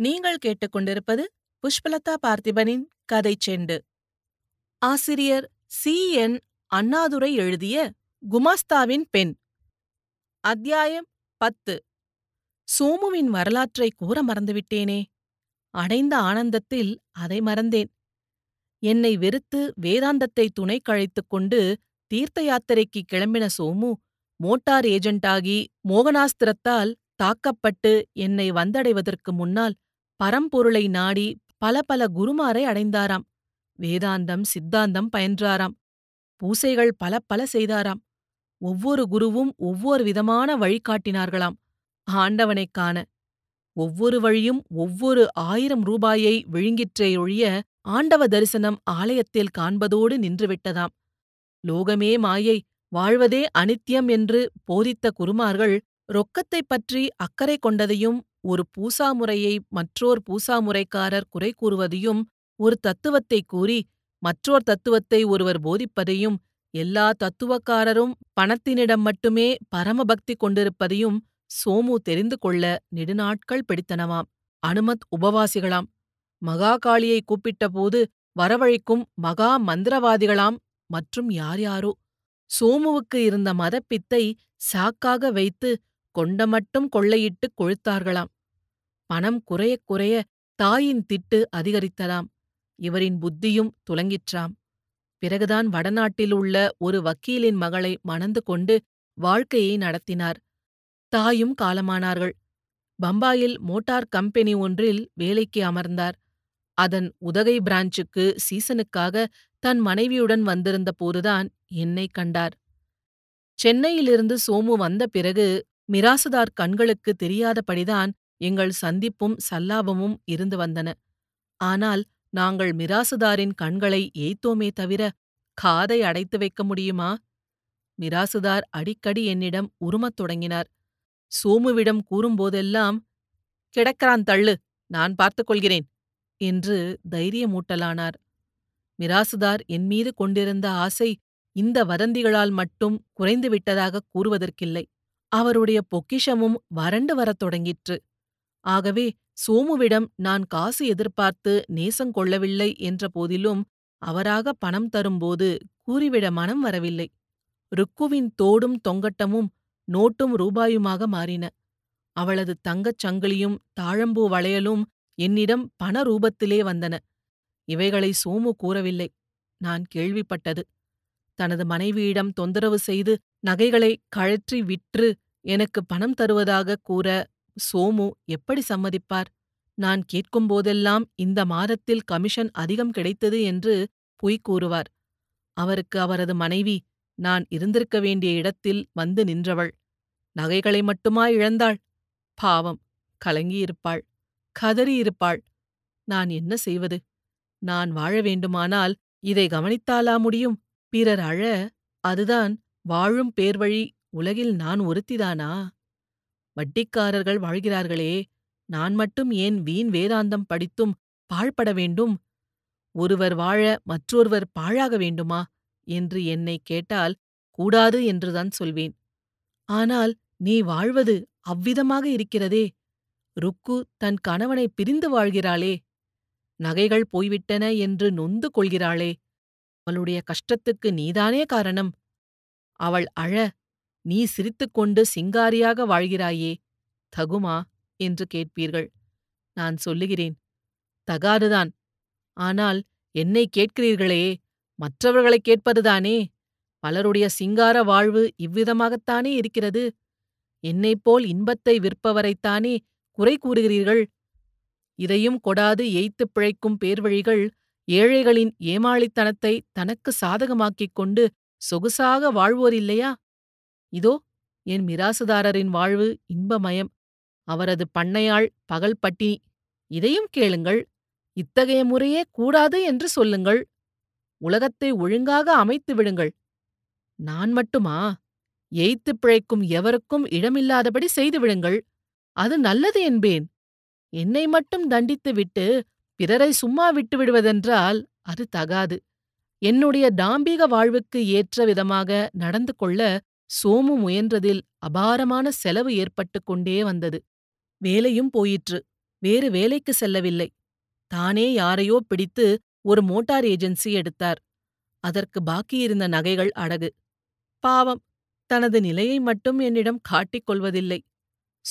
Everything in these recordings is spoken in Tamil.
நீங்கள் கேட்டுக்கொண்டிருப்பது புஷ்பலதா பார்த்திபனின் கதை செண்டு. ஆசிரியர் சி. என். அண்ணாதுரை எழுதிய குமாஸ்தாவின் பெண். அத்தியாயம் பத்து. சோமுவின் வரலாற்றை கூற மறந்துவிட்டேனே. அடைந்த ஆனந்தத்தில் அதை மறந்தேன். என்னை வெறுத்து வேதாந்தத்தை துணை கழைத்துக் கொண்டு தீர்த்த யாத்திரைக்கு கிளம்பின சோமு மோட்டார் ஏஜெண்டாகி மோகனாஸ்திரத்தால் தாக்கப்பட்டு என்னை வந்தடைவதற்கு முன்னால் பரம்பொருளை நாடி பல பல குருமாரை அடைந்தாராம். வேதாந்தம் சித்தாந்தம் பயின்றாராம். பூசைகள் பல பல செய்தாராம். ஒவ்வொரு குருவும் ஒவ்வொரு விதமான வழிகாட்டினார்களாம் ஆண்டவனைக் காண. ஒவ்வொரு வழியும் ஒவ்வொரு ஆயிரம் ரூபாயை விழுங்கிற்றேயொழிய ஆண்டவ தரிசனம் ஆலயத்தில் காண்பதோடு நின்றுவிட்டதாம். லோகமே மாயை வாழ்வதே அனித்யம் என்று போதித்த குருமார்கள் ரொக்கத்தைப் பற்றி அக்கறை கொண்டதையும் ஒரு பூசாமுறையை மற்றோர் பூசாமுறைக்காரர் குறை கூறுவதையும் ஒரு தத்துவத்தைக் கூறி மற்றோர் தத்துவத்தை ஒருவர் போதிப்பதையும் எல்லா தத்துவக்காரரும் பணத்தினிடம் மட்டுமே பரமபக்தி கொண்டிருப்பதையும் சோமு தெரிந்து கொள்ள நெடுநாட்கள் பிடித்தனவாம். அனுமத் உபவாசிகளாம். மகாகாளியை கூப்பிட்டபோது வரவழைக்கும் மகா மந்திரவாதிகளாம் மற்றும் யார் யாரோ. சோமுவுக்கு இருந்த மதப்பித்தை சாக்காக வைத்து கொண்ட மட்டும் கொள்ளையிட்டுக் கொழுத்தார்களாம். பணம் குறையக் குறைய தாயின் திட்டு அதிகரித்ததாம். இவரின் புத்தியும் துலங்கிற்றாம் பிறகுதான் வடநாட்டில் உள்ள ஒரு வக்கீலின் மகளை மணந்து கொண்டு வாழ்க்கையை நடத்தினார். தாயும் காலமானார்கள். பம்பாயில் மோட்டார் கம்பெனி ஒன்றில் வேலைக்கு அமர்ந்தார். அதன் உதகை பிரான்ச்சுக்கு சீசனுக்காக தன் மனைவியுடன் வந்திருந்த போதுதான் என்னை கண்டார். சென்னையிலிருந்து சோமு வந்த பிறகு மிராசுதார் கண்களுக்கு தெரியாதபடிதான் எங்கள் சந்திப்பும் சல்லாபமும் இருந்து வந்தன. ஆனால் நாங்கள் மிராசுதாரின் கண்களை ஏய்த்தோமே தவிர காதை அடைத்து வைக்க முடியுமா? மிராசுதார் அடிக்கடி என்னிடம் உருமத் தொடங்கினார். சோமுவிடம் கூறும்போதெல்லாம் கிடக்கிறான் தள்ளு நான் பார்த்துக் கொள்கிறேன் என்று தைரியமூட்டலானார். மிராசுதார் என் மீது கொண்டிருந்த ஆசை இந்த வதந்திகளால் மட்டும் குறைந்துவிட்டதாகக் கூறுவதற்கில்லை. அவருடைய பொக்கிஷமும் வறண்டு வரத் தொடங்கிற்று. ஆகவே சோமுவிடம் நான் காசு எதிர்பார்த்து நேசங் கொள்ளவில்லை என்ற போதிலும் அவராக பணம் தரும்போது கூறிவிட மனம் வரவில்லை. ருக்குவின் தோடும் தொங்கட்டமும் நோட்டும் ரூபாயுமாக மாறின. அவளது தங்கச் சங்கிலியும் தாழம்பூ வளையலும் என்னிடம் பண ரூபத்திலே வந்தன. இவைகளை சோமு கூறவில்லை. நான் கேள்விப்பட்டது. தனது மனைவியிடம் தொந்தரவு செய்து நகைகளை கழற்றி விற்று எனக்கு பணம் தருவதாகக் கூற சோமு எப்படி சம்மதிப்பார்? நான் கேட்கும்போதெல்லாம் இந்த மாதத்தில் கமிஷன் அதிகம் கிடைத்தது என்று பொய் கூறுவார். அவருக்கு அவரது மனைவி நான் இருந்திருக்க வேண்டிய இடத்தில் வந்து நின்றவள். நகைகளை மட்டுமா இழந்தாள்? பாவம். கலங்கியிருப்பாள். கதறியிருப்பாள். நான் என்ன செய்வது? நான் வாழ வேண்டுமானால் இதை கவனித்தாலா முடியும்? பிறர் அழ அதுதான் வாழும் பேர்வழி உலகில் நான் ஒருத்திதானா? வட்டிக்காரர்கள் வாழ்கிறார்களே நான் மட்டும் ஏன் வீண் வேதாந்தம் படித்தும் பாழ்பட வேண்டும்? ஒருவர் வாழ மற்றொருவர் பாழாக வேண்டுமா? என்று என்னை கேட்டால் கூடாது என்றுதான் சொல்வேன். ஆனால் நீ வாழ்வது அவ்விதமாக இருக்கிறதே ருக்கு தன் கணவனை பிரிந்து வாழ்கிறாளே நகைகள் போய்விட்டன என்று நொந்து கொள்கிறாளே அவளுடைய கஷ்டத்துக்கு நீதானே காரணம்? அவள் அழ நீ சிரித்துக்கொண்டு சிங்காரியாக வாழ்கிறாயே தகுமா? என்று கேட்பீர்கள். நான் சொல்லுகிறேன் தகாதுதான். ஆனால் என்னை கேட்கிறீர்களே மற்றவர்களைக் கேட்பதுதானே? பலருடைய சிங்கார வாழ்வு இவ்விதமாகத்தானே இருக்கிறது? என்னைப்போல் இன்பத்தை விற்பவரைத்தானே குறை கூறுகிறீர்கள்? இதையும் கொடாது ஏய்த்துப் பிழைக்கும் பேர்வழிகள் ஏழைகளின் ஏமாளித்தனத்தை தனக்கு சாதகமாக்கிக் கொண்டு சொகுசாக வாழ்வோர் இல்லையா? இதோ என் மிராசுதாரரின் வாழ்வு இன்பமயம். அவரது பண்ணையாள் பகல் பட்டினி இதையும் கேளுங்கள். இத்தகைய முறையே கூடாது என்று சொல்லுங்கள். உலகத்தை ஒழுங்காக அமைத்து விடுங்கள். நான் மட்டுமா? எய்த்து பிழைக்கும் எவருக்கும் இடமில்லாதபடி செய்து விடுங்கள். அது நல்லது என்பேன். என்னை மட்டும் தண்டித்துவிட்டு பிறரை சும்மா விட்டு விடுவதென்றால் அது தகாது. என்னுடைய தாம்பீக வாழ்வுக்கு ஏற்ற விதமாக நடந்து கொள்ள சோமு முயன்றதில் அபாரமான செலவு ஏற்பட்டுக் கொண்டே வந்தது. வேலையும் போயிற்று. வேறு வேலைக்கு செல்லவில்லை. தானே யாரையோ பிடித்து ஒரு மோட்டார் ஏஜென்சி எடுத்தார். அதற்கு பாக்கியிருந்த நகைகள் அடகு. பாவம். தனது நிலையை மட்டும் என்னிடம் காட்டிக் கொள்வதில்லை.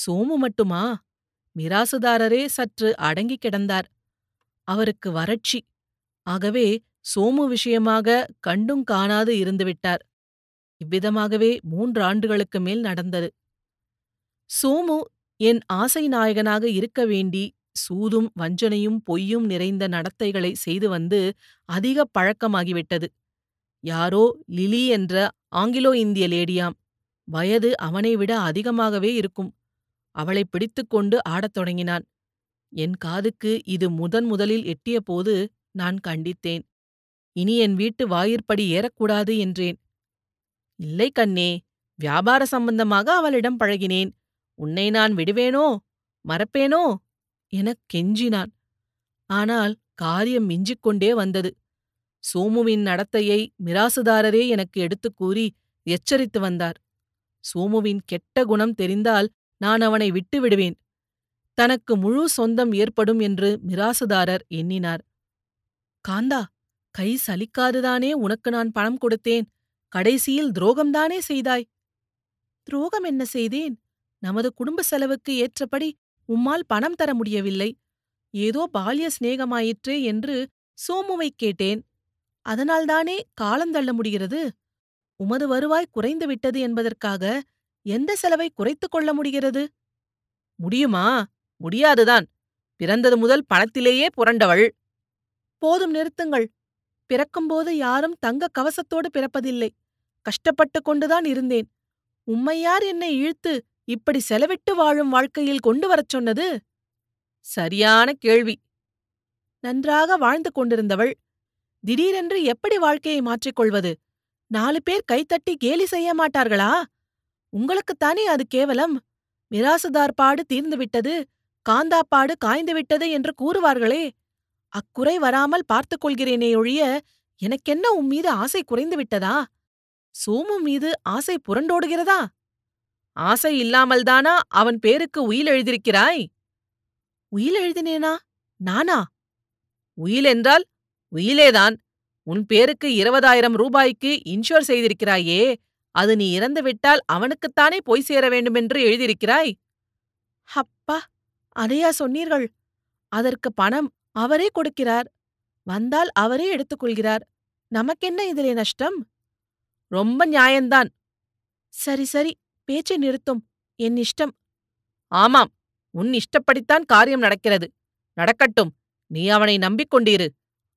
சோமு மட்டுமா? மிராசுதாரரே சற்று அடங்கிக் கிடந்தார். அவருக்கு வறட்சி. ஆகவே சோமு விஷயமாக கண்டும் காணாது இருந்துவிட்டார் இவ்விதமாகவே மூன்றாண்டுகளுக்கு மேல் நடந்தது. சோமு என் ஆசை நாயகனாக இருக்க வேண்டி சூதும் வஞ்சனையும் பொய்யும் நிறைந்த நடத்தைகளை செய்து வந்து அதிக பழக்கமாகிவிட்டது. யாரோ லிலி என்ற ஆங்கிலோ இந்திய லேடியாம் வயது அவனை விட அதிகமாகவே இருக்கும். அவளை பிடித்துக்கொண்டு ஆடத் தொடங்கினான். என் காதுக்கு இது முதன் முதலில் எட்டியபோது நான் கண்டித்தேன். இனி என் வீட்டு வாயிற்படி ஏறக்கூடாது என்றேன். இல்லை கண்ணே வியாபார சம்பந்தமாக அவளிடம் பழகினேன். உன்னை நான் விடுவேனோ மறப்பேனோ? எனக் கெஞ்சினான். ஆனால் காரியம் மிஞ்சிக் கொண்டே வந்தது. சோமுவின் நடத்தையை மிராசுதாரரே எனக்கு எடுத்துக் கூறி எச்சரித்து வந்தார். சோமுவின் கெட்ட குணம் தெரிந்தால் நான் அவனை விட்டு விடுவேன். தனக்கு முழு சொந்தம் ஏற்படும் என்று மிராசுதாரர் எண்ணினார். காந்தா கை சலிக்காதுதானே உனக்கு நான் பணம் கொடுத்தேன்? கடைசியில் துரோகம்தானே செய்தாய்? துரோகம் என்ன செய்தேன்? நமது குடும்ப செலவுக்கு ஏற்றபடி உம்மால் பணம் தர முடியவில்லை. ஏதோ பால்ய சிநேகமாயிற்றே என்று சோமுவைக் கேட்டேன். அதனால்தானே காலந்தள்ள முடிகிறது? உமது வருவாய் குறைந்து விட்டது என்பதற்காக எந்த செலவை குறைத்துக் கொள்ள முடிகிறது? முடியுமா? முடியாதுதான். பிறந்தது முதல் பணத்திலேயே புரண்டவள். போதும் நிறுத்துங்கள். பிறக்கும்போது யாரும் தங்க கவசத்தோடு பிறப்பதில்லை. கஷ்டப்பட்டு கொண்டுதான் இருந்தேன். உம்மையார் என்னை இழுத்து இப்படி செலவிட்டு வாழும் வாழ்க்கையில் கொண்டு வரச் சொன்னது? சரியான கேள்வி. நன்றாக வாழ்ந்து கொண்டிருந்தவள் திடீரென்று எப்படி வாழ்க்கையை மாற்றிக்கொள்வது நாலு பேர் கைத்தட்டி கேலி செய்ய மாட்டார்களா? உங்களுக்குத்தானே அது கேவலம். மிராசுதார் பாடு தீர்ந்துவிட்டது காந்தாப்பாடு காய்ந்துவிட்டது என்று கூறுவார்களே. அக்குறை வராமல் பார்த்துக் கொள்கிறேனே ஒழிய எனக்கென்ன உம்மீது ஆசை குறைந்து விட்டதா? சோமு மீது ஆசை புரண்டோடுகிறதா? ஆசை இல்லாமல்தானா அவன் பேருக்கு உயில் எழுதியிருக்கிறாய்? உயில் எழுதினேனா? நானா? உயில் என்றால் உயிலேதான். உன் பேருக்கு இருபதாயிரம் ரூபாய்க்கு இன்ஷூர் செய்திருக்கிறாயே அது நீ இறந்துவிட்டால் அவனுக்குத்தானே போய் சேர வேண்டுமென்று எழுதியிருக்கிறாய்? அப்பா அதையா சொன்னீர்கள்? அதற்கு பணம் அவரே கொடுக்கிறார். வந்தால் அவரே எடுத்துக்கொள்கிறார். நமக்கென்ன இதிலே நஷ்டம்? ரொம்ப நியாயந்தான். சரி சரி பேச்சை நிறுத்தும். என் இஷ்டம். ஆமாம் உன் இஷ்டப்படித்தான் காரியம் நடக்கிறது. நடக்கட்டும் நீ அவனை நம்பிக்கொண்டீரு.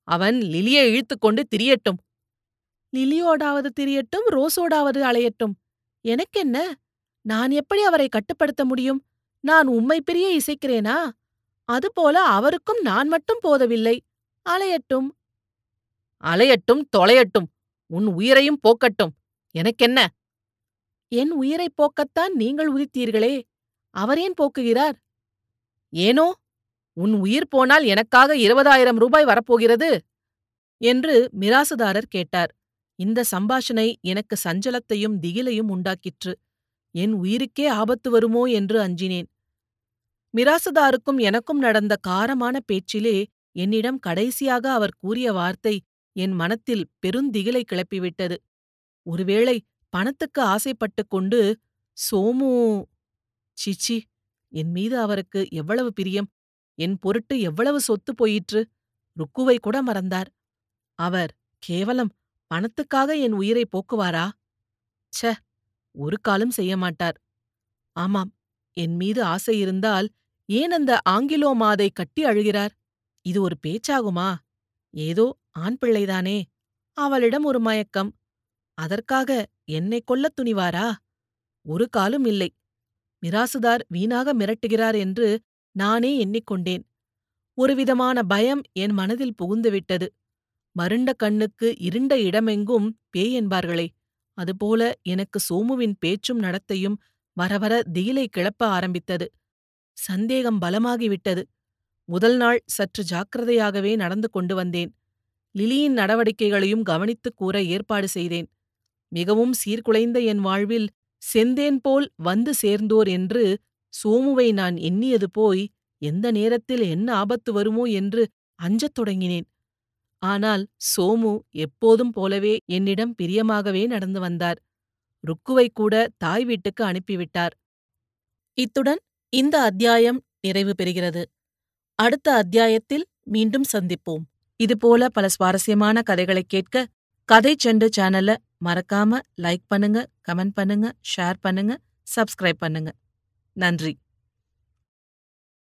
அவன் லிலியை இழுத்துக்கொண்டு திரியட்டும். லிலியோடாவது திரியட்டும் ரோஸோடாவது அலையட்டும். எனக்கென்ன? நான் எப்படி அவரை கட்டுப்படுத்த முடியும்? நான் உம்மை பிரிய இசைக்கிறேனா? அதுபோல அவருக்கும் நான் மட்டும் போதவில்லை. அலையட்டும். அலையட்டும் தொலையட்டும். உன் உயிரையும் போக்கட்டும். எனக்கென்ன? என் உயிரைப் போக்கத்தான் நீங்கள் உதித்தீர்களே. அவரேன் போக்குகிறார்? ஏனோ உன் உயிர் போனால் எனக்காக இருபதாயிரம் ரூபாய் வரப்போகிறது? என்று மிராசுதாரர் கேட்டார். இந்த சம்பாஷணை எனக்கு சஞ்சலத்தையும் திகிலையும் உண்டாக்கிற்று. என் உயிருக்கே ஆபத்து வருமோ என்று அஞ்சினேன். மிராசுதாருக்கும் எனக்கும் நடந்த காரமான பேச்சிலே என்னிடம் கடைசியாக அவர் கூறிய வார்த்தை என் மனத்தில் பெருந்திகிலை கிளப்பிவிட்டது. ஒருவேளை பணத்துக்கு ஆசைப்பட்டுக் கொண்டு சோமு சிச்சி என் மீது அவருக்கு எவ்வளவு பிரியம் என் பொருட்டு எவ்வளவு சொத்து போயிற்று ருக்குவை கூட மறந்தார். அவர் கேவலம் பணத்துக்காக என் உயிரை போக்குவாரா? ச்ச ஒரு காலம் செய்ய மாட்டார். ஆமாம் என் மீது ஆசை இருந்தால் ஏன் அந்த ஆங்கிலோ மாதை கட்டி அழுகிறார்? இது ஒரு பேச்சாகுமா? ஏதோ ஆண் பிள்ளைதானே. அவளிடம் ஒரு மயக்கம். அதற்காக என்னை கொல்லத் துணிவாரா? ஒரு காலும் இல்லை. மிராசுதார் வீணாக மிரட்டுகிறார் என்று நானே எண்ணிக்கொண்டேன். ஒருவிதமான பயம் என் மனதில் புகுந்துவிட்டது. மருண்ட கண்ணுக்கு இருண்ட இடமெங்கும் பேய் என்பார்களே. அதுபோல எனக்கு சோமுவின் பேச்சும் நடத்தையும் வரவர திகிலை கிளப்ப ஆரம்பித்தது. சந்தேகம் பலமாகிவிட்டது. முதல் நாள் சற்று ஜாக்கிரதையாகவே நடந்து கொண்டு வந்தேன். லிலியின் நடவடிக்கைகளையும் கவனித்துக் கூற ஏற்பாடு செய்தேன். மிகவும் சீர்குலைந்த என் வாழ்வில் செந்தேன் போல் வந்து சேர்ந்தோர் என்று சோமுவை நான் எண்ணியது போய் எந்த நேரத்தில் என்ன ஆபத்து வருமோ என்று அஞ்சத் தொடங்கினேன். ஆனால் சோமு எப்போதும் போலவே என்னிடம் பிரியமாகவே நடந்து வந்தார். ருக்குவை கூட தாய் வீட்டுக்கு அனுப்பிவிட்டார். இத்துடன் இந்த அத்தியாயம் நிறைவு பெறுகிறது. அடுத்த அத்தியாயத்தில் மீண்டும் சந்திப்போம். இதுபோல பல சுவாரஸ்யமான கதைகளை கேட்க கதை செண்டு சேனலை மறக்காம லைக் பண்ணுங்க கமெண்ட் பண்ணுங்க ஷேர் பண்ணுங்க சப்ஸ்கிரைப் பண்ணுங்க. நன்றி.